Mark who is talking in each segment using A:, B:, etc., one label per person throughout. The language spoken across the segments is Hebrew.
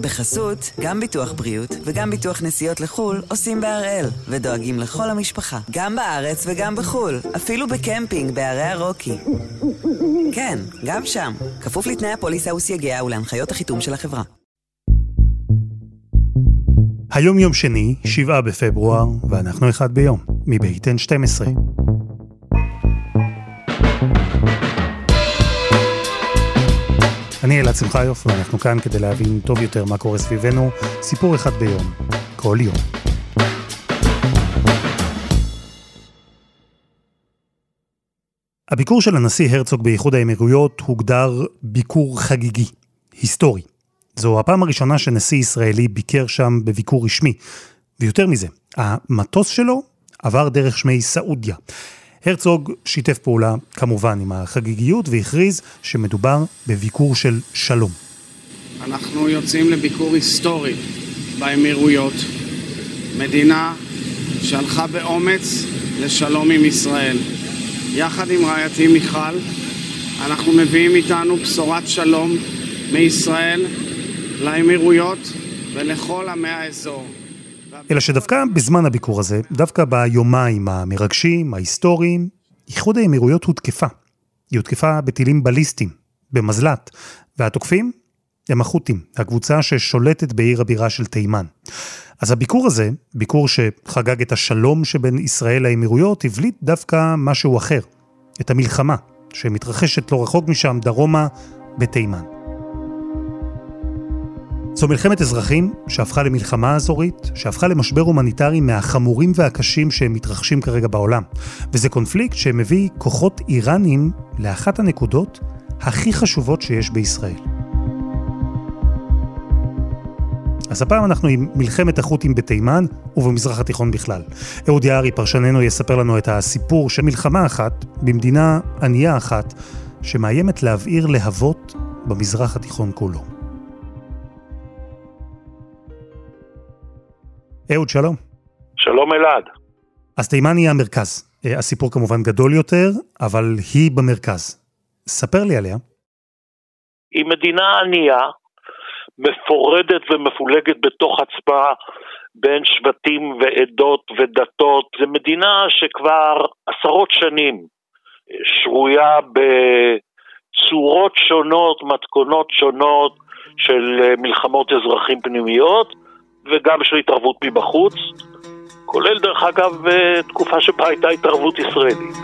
A: בחסות, גם ביטוח בריאות וגם ביטוח נסיעות לחו"ל עושים בהראל, ודואגים לכל המשפחה, גם בארץ וגם בחו"ל, אפילו בקמפינג בערי הרוקי. כן, גם שם, כפוף לתנאי הפוליסה וסייגיה ולהנחיות החיתום של החברה.
B: היום יום שני, 7 בפברואר, ואנחנו אחד ביום, מבית N12. אני אלעד שמחיוף, ואנחנו כאן כדי להבין טוב יותר מה קורה סביבנו, סיפור אחד ביום, כל יום. הביקור של הנשיא הרצוג באיחוד האמירויות הוגדר ביקור חגיגי, היסטורי. זו הפעם הראשונה שנשיא ישראלי ביקר שם בביקור רשמי. ויותר מזה, המטוס שלו עבר דרך שמי סעודיה. הרצוג שיתף פעולה כמובן עם החגיגיות והכריז שמדובר בביקור של שלום.
C: אנחנו יוצאים לביקור היסטורי באמירויות, מדינה שהלכה באומץ לשלום עם ישראל. יחד עם רעייתי מיכל, אנחנו מביאים איתנו בשורת שלום מישראל לאמירויות ולכל עמי האזור.
B: אלא שדווקא בזמן הביקור הזה, דווקא ביומיים המרגשים, ההיסטוריים, איחוד האמירויות הותקפה. היא הותקפה בטילים בליסטיים, במזל"ט, והתוקפים הם החות'ים, הקבוצה ששולטת בעיר הבירה של תימן. אז הביקור הזה, ביקור שחגג את השלום שבין ישראל לאמירויות, הבליט דווקא משהו אחר, את המלחמה, שמתרחשת לא רחוק משם, דרומה, בתימן. זו מלחמת אזרחים שהפכה למלחמה אזורית, שהפכה למשבר הומניטרי מהחמורים והקשים שהם מתרחשים כרגע בעולם. וזה קונפליקט שמביא כוחות איראנים לאחת הנקודות הכי חשובות שיש בישראל. אז הפעם אנחנו עם מלחמת החות'ים בתימן ובמזרח התיכון בכלל. אהוד יערי, פרשננו, יספר לנו את הסיפור של מלחמה אחת במדינה ענייה אחת שמאיימת להבעיר להבות במזרח התיכון כולו. אהוד, שלום.
D: שלום אלעד.
B: אז תימן היא המרכז. אה, הסיפור כמובן גדול יותר, אבל היא במרכז. ספר לי עליה.
D: היא מדינה ענייה, מפורדת ומפולגת בתוך עצמה בין שבטים ועדות ודתות. זו מדינה שכבר עשרות שנים שרויה בצורות שונות, מתכונות שונות של מלחמות אזרחים פנימיות. וגם של התערבות מבחוץ, כולל דרך אגב אה, תקופה שבה הייתה התערבות ישראלית.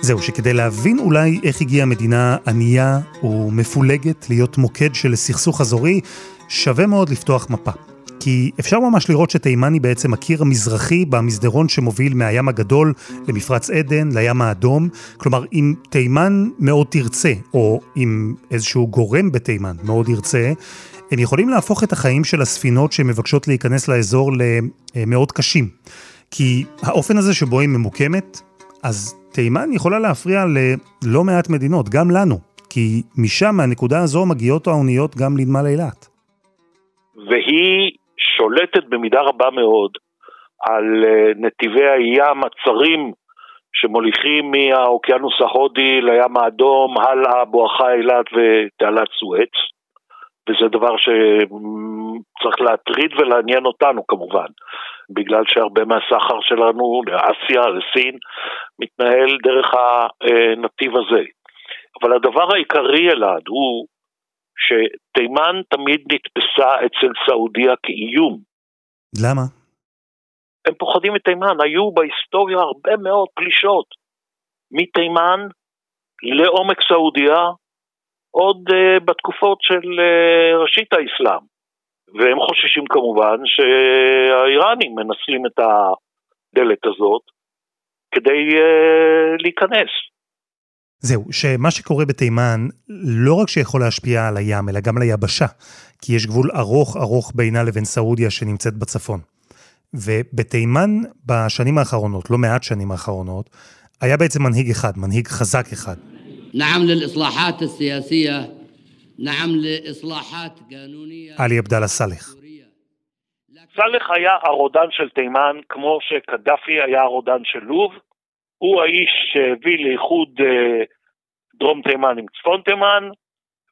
B: זהו, שכדי להבין אולי איך הגיעה מדינה ענייה ומפולגת להיות מוקד של סכסוך אזורי, שווה מאוד לפתוח מפה. כי אפשר ממש לראות שתימן היא בעצם הקיר המזרחי במסדרון שמוביל מהים הגדול למפרץ עדן, לים האדום. כלומר, אם תימן מאוד תרצה, או אם איזשהו גורם בתימן מאוד ירצה, הם יכולים להפוך את החיים של הספינות שמבקשות להיכנס לאזור למאוד קשים. כי האופן הזה שבו היא ממוקמת, אז תימן יכולה להפריע ללא מעט מדינות, גם לנו. כי משם, מהנקודה הזו, מגיעות האוניות גם לנמל אילת.
D: והיא שולטת במידה רבה מאוד על אה, נתיבי הים הצרים שמוליכים מהאוקיינוס ההודי לים האדום, הלאה בואכה אילת ותעלת סואץ. וזה דבר שצריך להטריד ולעניין אותנו כמובן, בגלל שהרבה מהסחר שלנו לאסיה, לסין, מתנהל דרך הנתיב הזה. אבל הדבר העיקרי אלעד הוא שתימן תמיד נתפסה אצל סעודיה כאיום.
B: למה?
D: הם פוחדים מתימן, היו בהיסטוריה הרבה מאוד פלישות מתימן לעומק סעודיה עוד uh, בתקופות של uh, ראשית האסלאם. והם חוששים כמובן שהאיראנים מנצלים את הדלת הזאת כדי uh, להיכנס.
B: זהו, שמה שקורה בתימן לא רק שיכול להשפיע על הים, אלא גם על היבשה, כי יש גבול ארוך ארוך בינה לבין סעודיה שנמצאת בצפון. ובתימן בשנים האחרונות, לא מעט שנים האחרונות, היה בעצם מנהיג אחד, מנהיג חזק אחד, نعم للإصلاحات السياسية نعم لإصلاحات قانونية علي עבדאללה סאלח
D: סאלח היה הרודן של תימן כמו שקדאפי היה הרודן של לוב. הוא האיש שהביא לאיחוד אה, דרום תימן עם צפון תימן,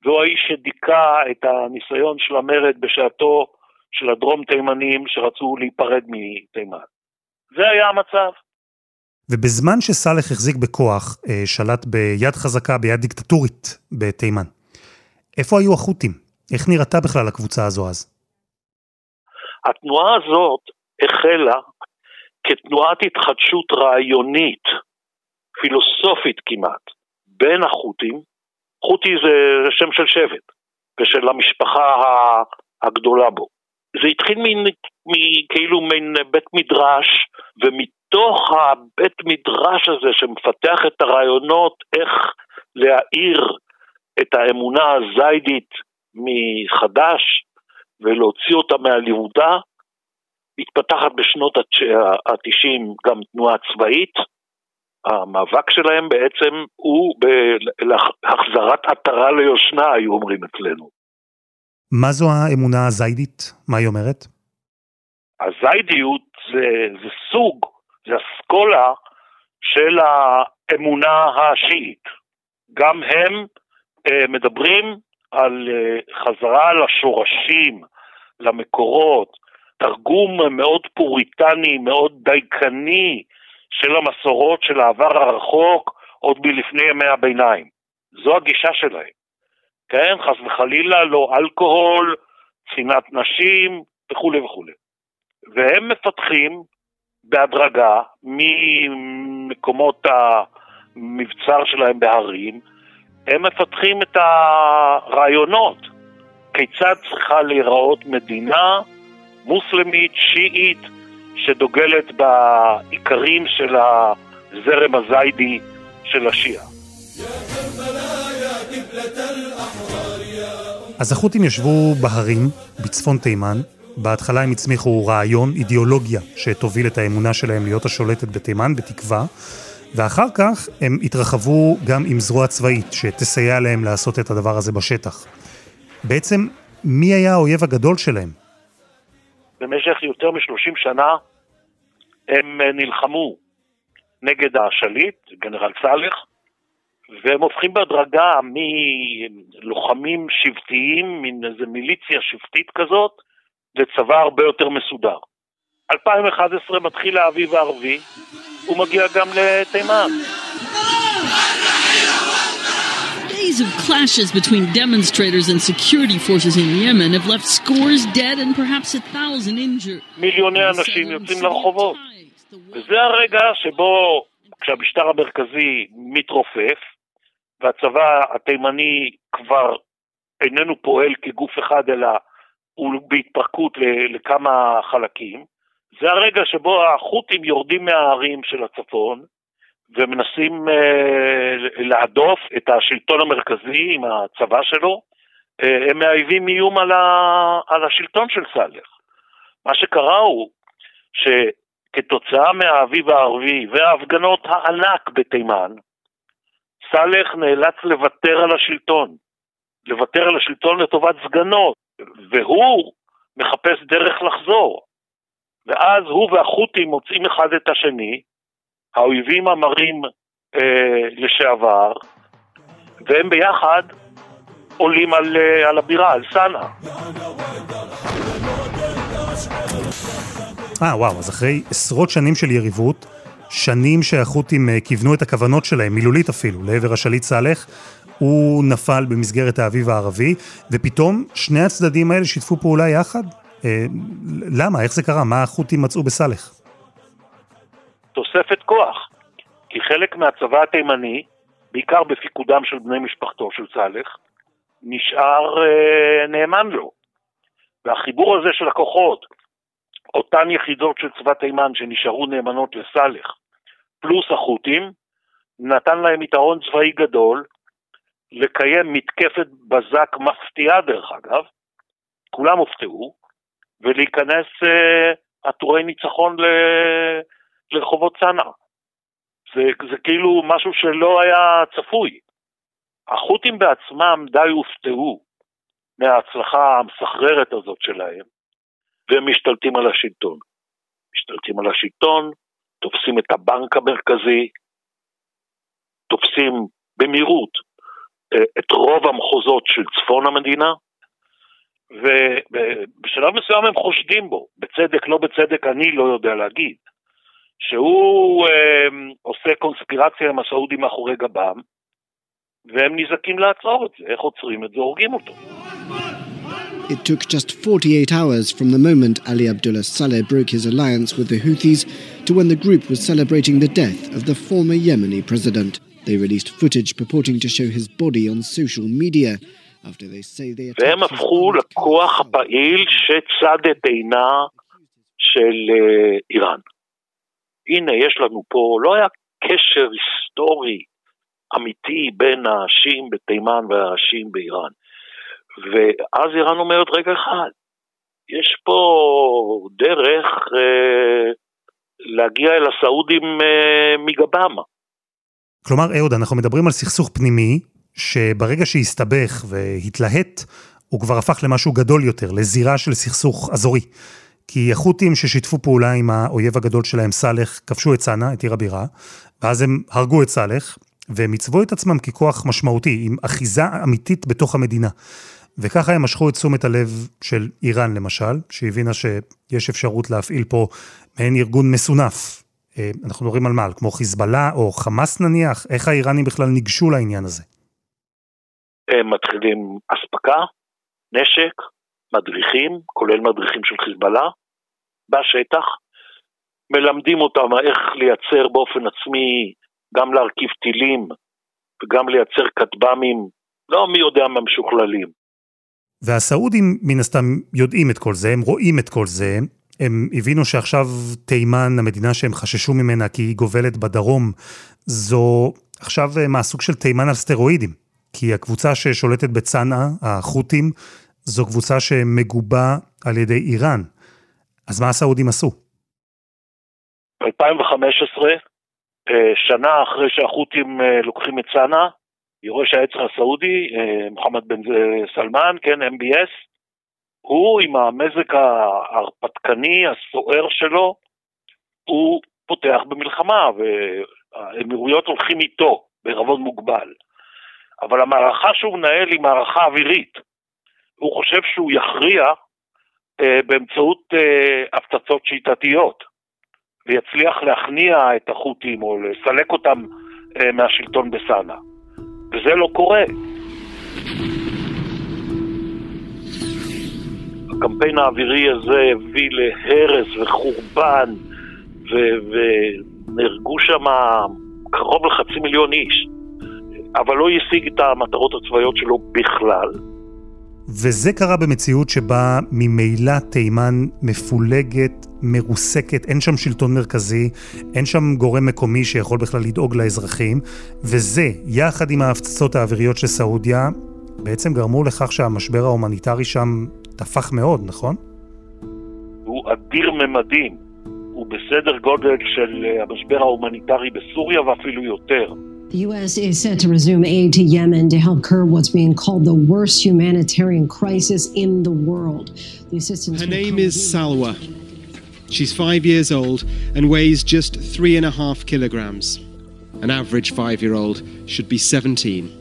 D: והוא האיש שדיכא את הניסיון של המרד בשעתו של הדרום תימנים שרצו להיפרד מתימן. זה היה המצב.
B: ובזמן שסאלח החזיק בכוח, אה, שלט ביד חזקה, ביד דיקטטורית בתימן. איפה היו החות'ים? איך נראתה בכלל הקבוצה הזו אז?
D: התנועה הזאת החלה כתנועת התחדשות רעיונית, פילוסופית כמעט, בין החות'ים, חות'י זה שם של שבט ושל המשפחה הגדולה בו. זה התחיל מכאילו מין בית מדרש, ומתוך הבית מדרש הזה שמפתח את הרעיונות איך להאיר את האמונה הזיידית מחדש ולהוציא אותה מעליבותה, מתפתחת בשנות ה-90 גם תנועה צבאית, המאבק שלהם בעצם הוא בהחזרת עטרה ליושנה, היו אומרים אצלנו.
B: מה זו האמונה הזיידית? מה היא אומרת?
D: הזיידיות זה, זה סוג, זה אסכולה של האמונה השיעית. גם הם אה, מדברים על אה, חזרה לשורשים, למקורות, תרגום מאוד פוריטני, מאוד דייקני של המסורות של העבר הרחוק עוד מלפני ימי הביניים. זו הגישה שלהם. כן, חס וחלילה, לא אלכוהול, צנעת נשים וכולי וכולי. והם מפתחים בהדרגה ממקומות המבצר שלהם בהרים, הם מפתחים את הרעיונות, כיצד צריכה להיראות מדינה מוסלמית, שיעית, שדוגלת בעיקרים של הזרם הזיידי של השיעה.
B: אז החות'ים ישבו בהרים, בצפון תימן. בהתחלה הם הצמיחו רעיון, אידיאולוגיה, שתוביל את האמונה שלהם להיות השולטת בתימן, בתקווה. ואחר כך הם התרחבו גם עם זרוע צבאית, שתסייע להם לעשות את הדבר הזה בשטח. בעצם, מי היה האויב הגדול שלהם?
D: במשך יותר מ-30 שנה הם נלחמו נגד השליט, גנרל סאלח, והם הופכים בהדרגה מלוחמים שבטיים, מין איזה מיליציה שבטית כזאת, לצבא הרבה יותר מסודר. 2011 מתחיל האביב הערבי, הוא מגיע גם לתימן.
E: Days of clashes between demonstrators and security forces in Yemen have left scores dead and perhaps a thousand injured.
D: מיליוני אנשים יוצאים לרחובות. וזה הרגע שבו, כשהמשטר המרכזי מתרופף, והצבא התימני כבר איננו פועל כגוף אחד, אלא הוא בהתפרקות לכמה חלקים, זה הרגע שבו החות'ים יורדים מההרים של הצפון ומנסים אה, להדוף את השלטון המרכזי עם הצבא שלו, אה, הם מאייבים איום על, ה, על השלטון של סאלח. מה שקרה הוא שכתוצאה מהאביב הערבי וההפגנות הענק בתימן, סאלח נאלץ לוותר על השלטון, לוותר על השלטון לטובת סגנו, והוא מחפש דרך לחזור. ואז הוא והחות'ים מוצאים אחד את השני, האויבים המרים אה, לשעבר, והם ביחד עולים על, אה, על הבירה, על סאנה.
B: אה, וואו, אז אחרי עשרות שנים של יריבות, שנים שהחות'ים אה, כיוונו את הכוונות שלהם, מילולית אפילו, לעבר השליט סאלח, הוא נפל במסגרת האביב הערבי, ופתאום שני הצדדים האלה שיתפו פעולה יחד? אה, למה? איך זה קרה? מה החות'ים מצאו בסאלח?
D: תוספת כוח. כי חלק מהצבא התימני, בעיקר בפיקודם של בני משפחתו של סאלח, נשאר אה, נאמן לו. והחיבור הזה של הכוחות, אותן יחידות של צבא תימן שנשארו נאמנות לסאלח, פלוס החות'ים, נתן להם יתרון צבאי גדול לקיים מתקפת בזק מפתיעה דרך אגב, כולם הופתעו, ולהיכנס uh, עטורי ניצחון ל... לרחובות צנעא. זה, זה כאילו משהו שלא היה צפוי. החות'ים בעצמם די הופתעו מההצלחה המסחררת הזאת שלהם, והם משתלטים על השלטון. משתלטים על השלטון, תופסים את הבנק המרכזי, תופסים במהירות את רוב המחוזות של צפון המדינה, ובשלב מסוים הם חושדים בו, בצדק, לא בצדק, אני לא יודע להגיד, שהוא אה, עושה קונספירציה עם הסעודים מאחורי גבם, והם נזעקים לעצור את זה. איך עוצרים את זה? הורגים אותו.
F: It took just 48 hours from the moment Ali Abdullah Saleh broke his alliance with the Houthis to when the group was celebrating the death of the former Yemeni president. They released footage purporting to show his body on social media after they say they
D: והם הפכו לכוח הפעיל שצד את עינה של איראן. הנה, יש לנו פה, לא היה קשר היסטורי אמיתי בין השיעים בתימן והשיעים באיראן. ואז איראן אומרת, רגע אחד, יש פה דרך אה, להגיע אל הסעודים אה, מגבם.
B: כלומר, אהוד, אנחנו מדברים על סכסוך פנימי, שברגע שהסתבך והתלהט, הוא כבר הפך למשהו גדול יותר, לזירה של סכסוך אזורי. כי החות'ים ששיתפו פעולה עם האויב הגדול שלהם, סאלח, כבשו את צנעא, את עיר הבירה, ואז הם הרגו את סאלח, והם עיצבו את עצמם ככוח משמעותי, עם אחיזה אמיתית בתוך המדינה. וככה הם משכו את תשומת הלב של איראן למשל, שהבינה שיש אפשרות להפעיל פה מעין ארגון מסונף. אה, אנחנו מדברים על מה? כמו חיזבאללה או חמאס נניח? איך האיראנים בכלל ניגשו לעניין הזה?
D: הם מתחילים אספקה, נשק, מדריכים, כולל מדריכים של חיזבאללה, בשטח, מלמדים אותם איך לייצר באופן עצמי, גם להרכיב טילים וגם לייצר כטב"מים, לא מי יודע מה משוכללים.
B: והסעודים מן הסתם יודעים את כל זה, הם רואים את כל זה, הם הבינו שעכשיו תימן, המדינה שהם חששו ממנה כי היא גובלת בדרום, זו עכשיו מהסוג של תימן על סטרואידים. כי הקבוצה ששולטת בצנעא, החות'ים, זו קבוצה שמגובה על ידי איראן. אז מה הסעודים עשו?
D: ב-2015, אה, שנה אחרי שהחות'ים אה, לוקחים את צנעא, יורש העצר הסעודי, אה, מוחמד בן סלמן, כן, MBS, הוא עם המזג ההרפתקני, הסוער שלו, הוא פותח במלחמה, והאמירויות הולכים איתו בערבון מוגבל. אבל המערכה שהוא מנהל היא מערכה אווירית. הוא חושב שהוא יכריע אה, באמצעות אה, הפצצות שיטתיות, ויצליח להכניע את החות'ים או לסלק אותם אה, מהשלטון בסאנה. וזה לא קורה. הקמפיין האווירי הזה הביא להרס וחורבן, ונהרגו שם קרוב לחצי מיליון איש. אבל לא השיג את המטרות הצבאיות שלו בכלל.
B: וזה קרה במציאות שבה ממילא תימן מפולגת, מרוסקת, אין שם שלטון מרכזי, אין שם גורם מקומי שיכול בכלל לדאוג לאזרחים, וזה, יחד עם ההפצצות האוויריות של סעודיה, בעצם גרמו לכך שהמשבר ההומניטרי שם טפח מאוד, נכון?
D: הוא אדיר ממדים. הוא בסדר גודל של המשבר ההומניטרי בסוריה ואפילו יותר.
G: The U.S. is set to resume aid to Yemen to help curb what's being called the worst humanitarian crisis in the world. The assistance.
H: Her name is Salwa. She's five years old and weighs just three and a half kilograms. An average five year old should be 17.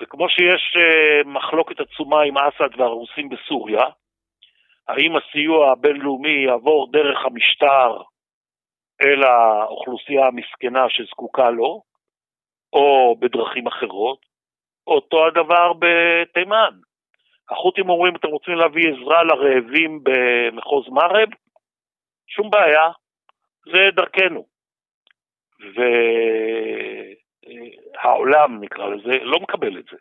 D: וכמו שיש uh, מחלוקת עצומה עם אסד והרוסים בסוריה, האם הסיוע הבינלאומי יעבור דרך המשטר אל האוכלוסייה המסכנה שזקוקה לו, או בדרכים אחרות, אותו הדבר בתימן. החות'ים אומרים, אתם רוצים להביא עזרה לרעבים במחוז מרב? שום בעיה, זה דרכנו. והעולם, נקרא לזה, לא מקבל את זה.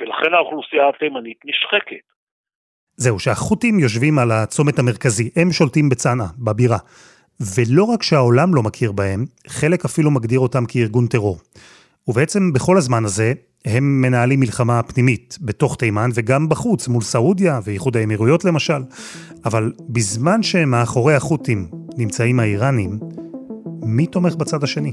D: ולכן האוכלוסייה התימנית נשחקת.
B: זהו, שהחות'ים יושבים על הצומת המרכזי, הם שולטים בצנעא, בבירה. ולא רק שהעולם לא מכיר בהם, חלק אפילו מגדיר אותם כארגון טרור. ובעצם בכל הזמן הזה הם מנהלים מלחמה פנימית בתוך תימן וגם בחוץ, מול סעודיה ואיחוד האמירויות למשל. אבל בזמן שמאחורי החות'ים נמצאים האיראנים, מי תומך בצד השני?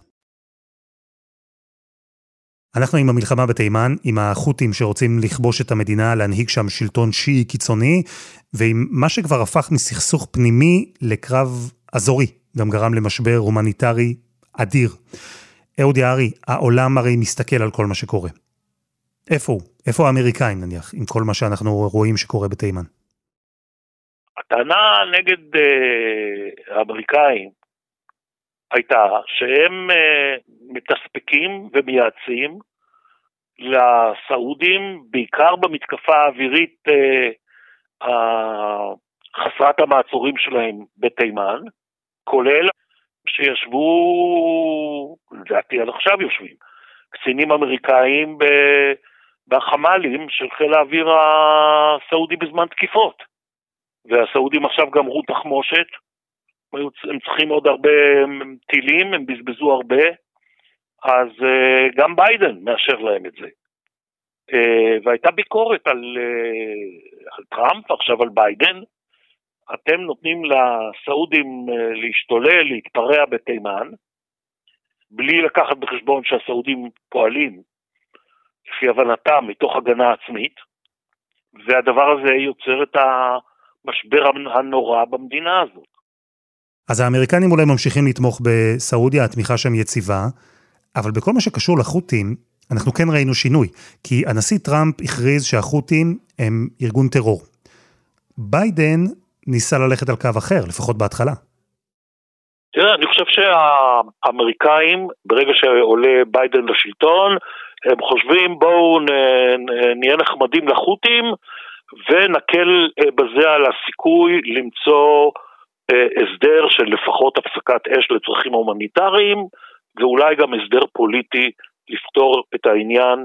B: אנחנו עם המלחמה בתימן, עם החות'ים שרוצים לכבוש את המדינה, להנהיג שם שלטון שיעי קיצוני, ועם מה שכבר הפך מסכסוך פנימי לקרב אזורי, גם גרם למשבר הומניטרי אדיר. אהוד יערי, העולם הרי מסתכל על כל מה שקורה. איפה הוא? איפה האמריקאים נניח, עם כל מה שאנחנו רואים שקורה בתימן?
D: הטענה נגד אה, האמריקאים הייתה שהם אה, מתספקים ומייעצים לסעודים, בעיקר במתקפה האווירית אה, חסרת המעצורים שלהם בתימן, כולל שישבו, לדעתי עד עכשיו יושבים, קצינים אמריקאים בחמ"לים של חיל האוויר הסעודי בזמן תקיפות. והסעודים עכשיו גמרו תחמושת, הם צריכים עוד הרבה טילים, הם בזבזו הרבה, אז uh, גם ביידן מאשר להם את זה. Uh, והייתה ביקורת על, uh, על טראמפ, עכשיו על ביידן, אתם נותנים לסעודים להשתולל, להתפרע בתימן, בלי לקחת בחשבון שהסעודים פועלים, לפי הבנתם, מתוך הגנה עצמית, והדבר הזה יוצר את המשבר הנורא במדינה הזאת.
B: אז האמריקנים אולי ממשיכים לתמוך בסעודיה, התמיכה שם יציבה, אבל בכל מה שקשור לחות'ים, אנחנו כן ראינו שינוי, כי הנשיא טראמפ הכריז שהחות'ים הם ארגון טרור. ביידן ניסה ללכת על קו אחר, לפחות בהתחלה.
D: תראה, אני חושב שהאמריקאים, ברגע שעולה ביידן לשלטון, הם חושבים בואו נהיה נחמדים לחות'ים ונקל אה, בזה על הסיכוי למצוא אה, הסדר של לפחות הפסקת אש לצרכים הומניטריים ואולי גם הסדר פוליטי לפתור את העניין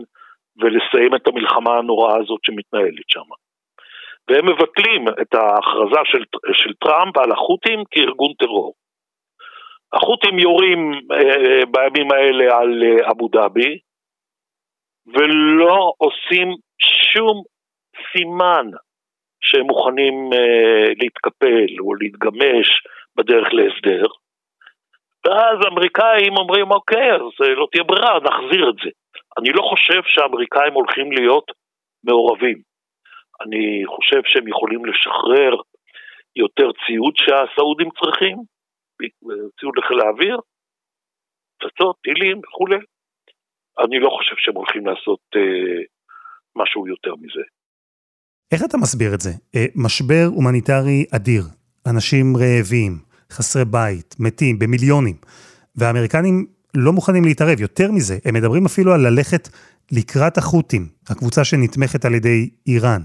D: ולסיים את המלחמה הנוראה הזאת שמתנהלת שם. והם מבטלים את ההכרזה של, של טראמפ על החות'ים כארגון טרור. החות'ים יורים אה, בימים האלה על אה, אבו דאבי ולא עושים שום סימן שהם מוכנים אה, להתקפל או להתגמש בדרך להסדר. ואז האמריקאים אומרים אוקיי, אז אה, לא תהיה ברירה, נחזיר את זה. אני לא חושב שהאמריקאים הולכים להיות מעורבים. אני חושב שהם יכולים לשחרר יותר ציוד שהסעודים צריכים, ציוד לחיל האוויר, פצצות, טילים וכולי. אני לא חושב שהם הולכים לעשות אה, משהו יותר מזה.
B: איך אתה מסביר את זה? אה, משבר הומניטרי אדיר, אנשים רעבים, חסרי בית, מתים במיליונים, והאמריקנים לא מוכנים להתערב, יותר מזה, הם מדברים אפילו על ללכת לקראת החות'ים, הקבוצה שנתמכת על ידי איראן.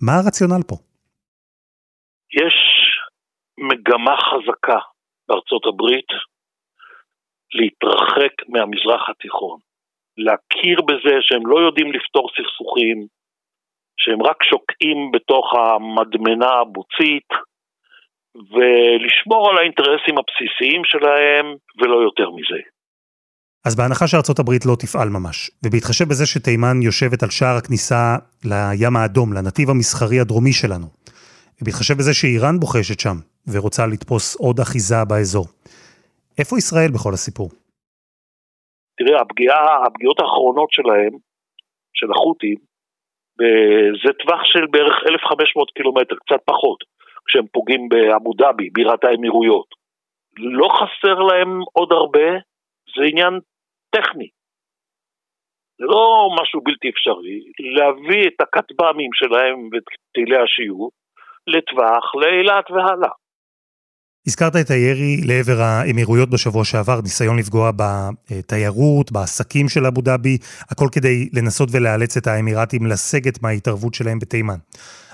B: מה הרציונל פה?
D: יש מגמה חזקה בארצות הברית להתרחק מהמזרח התיכון, להכיר בזה שהם לא יודעים לפתור סכסוכים, שהם רק שוקעים בתוך המדמנה הבוצית, ולשמור על האינטרסים הבסיסיים שלהם, ולא יותר מזה.
B: אז בהנחה שארצות הברית לא תפעל ממש, ובהתחשב בזה שתימן יושבת על שער הכניסה לים האדום, לנתיב המסחרי הדרומי שלנו, ובהתחשב בזה שאיראן בוחשת שם, ורוצה לתפוס עוד אחיזה באזור, איפה ישראל בכל הסיפור?
D: תראה, הפגיעה, הפגיעות האחרונות שלהם, של החות'ים, זה טווח של בערך 1,500 קילומטר, קצת פחות, כשהם פוגעים באבו דאבי, בירת האמירויות. לא חסר להם עוד הרבה, זה עניין טכני. זה לא משהו בלתי אפשרי, להביא את הכטב"מים שלהם ואת טילי השיעור לטווח לאילת והלאה.
B: הזכרת את הירי לעבר האמירויות בשבוע שעבר, ניסיון לפגוע בתיירות, בעסקים של אבו דאבי, הכל כדי לנסות ולאלץ את האמירתים לסגת מההתערבות שלהם בתימן.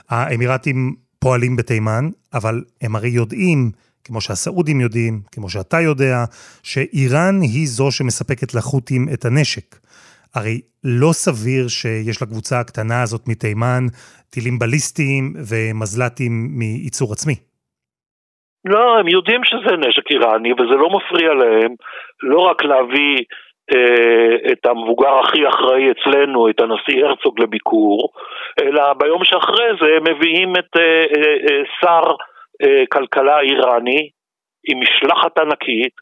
B: האמירתים פועלים בתימן, אבל הם הרי יודעים, כמו שהסעודים יודעים, כמו שאתה יודע, שאיראן היא זו שמספקת לחות'ים את הנשק. הרי לא סביר שיש לקבוצה הקטנה הזאת מתימן טילים בליסטיים ומזל"טים מייצור עצמי.
D: לא, הם יודעים שזה נשק איראני וזה לא מפריע להם לא רק להביא את המבוגר הכי אחראי אצלנו, את הנשיא הרצוג לביקור, אלא ביום שאחרי זה מביאים את אה, אה, אה, שר אה, כלכלה איראני עם משלחת ענקית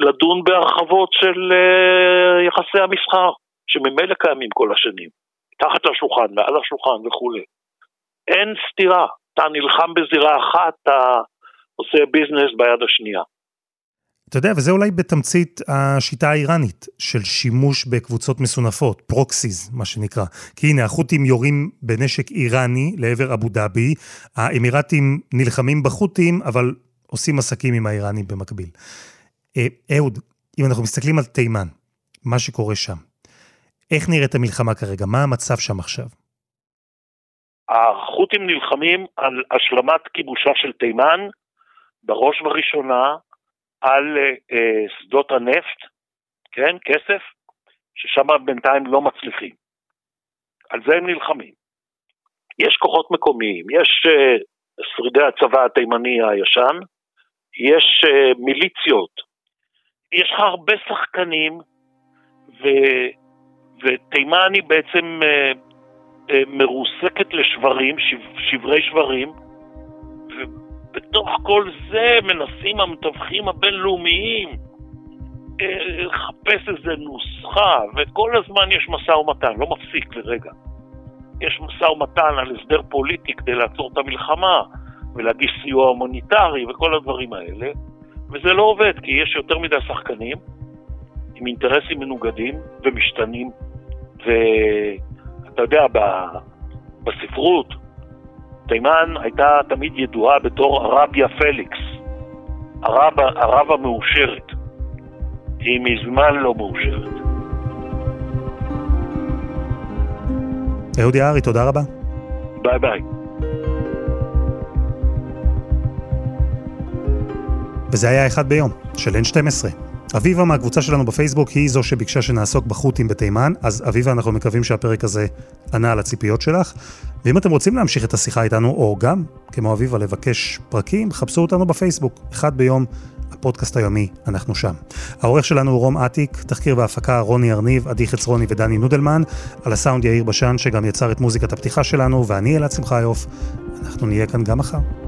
D: לדון בהרחבות של אה, יחסי המסחר, שממילא קיימים כל השנים, תחת השולחן, מעל השולחן וכולי. אין סתירה, אתה נלחם בזירה אחת, אתה עושה ביזנס ביד השנייה.
B: אתה יודע, וזה אולי בתמצית השיטה האיראנית של שימוש בקבוצות מסונפות, proxies, מה שנקרא. כי הנה, החות'ים יורים בנשק איראני לעבר אבו דאבי, האמירתים נלחמים בחות'ים, אבל עושים עסקים עם האיראנים במקביל. אה, אהוד, אם אנחנו מסתכלים על תימן, מה שקורה שם, איך נראית המלחמה כרגע? מה המצב שם עכשיו?
D: החות'ים נלחמים על השלמת כיבושה של תימן, בראש ובראשונה על אה, שדות הנפט, כן, כסף, ששם בינתיים לא מצליחים. על זה הם נלחמים. יש כוחות מקומיים, יש אה, שרידי הצבא התימני הישן, יש אה, מיליציות, יש לך הרבה שחקנים, ו, ותימן היא בעצם אה, אה, מרוסקת לשברים, שב, שברי שברים, בתוך כל זה מנסים המתווכים הבינלאומיים אה, לחפש איזה נוסחה, וכל הזמן יש משא ומתן, לא מפסיק לרגע. יש משא ומתן על הסדר פוליטי כדי לעצור את המלחמה, ולהגיש סיוע הומניטרי וכל הדברים האלה, וזה לא עובד, כי יש יותר מדי שחקנים עם אינטרסים מנוגדים ומשתנים, ואתה יודע, בספרות, תימן הייתה תמיד ידועה בתור ערביה פליקס, ערב, ערב המאושרת. היא מזמן לא מאושרת.
B: אהוד יערי, תודה רבה.
D: ביי ביי.
B: וזה היה אחד ביום, של N12. אביבה מהקבוצה שלנו בפייסבוק היא זו שביקשה שנעסוק בחות'ים בתימן, אז אביבה, אנחנו מקווים שהפרק הזה ענה על הציפיות שלך. ואם אתם רוצים להמשיך את השיחה איתנו, או גם, כמו אביבה, לבקש פרקים, חפשו אותנו בפייסבוק. אחד ביום, הפודקאסט היומי, אנחנו שם. העורך שלנו הוא רום אטיק, תחקיר והפקה רוני ארניב, עדי חצרוני ודני נודלמן, על הסאונד יאיר בשן, שגם יצר את מוזיקת הפתיחה שלנו, ואני אלעד שמחיוף. אנחנו נהיה כאן גם מחר.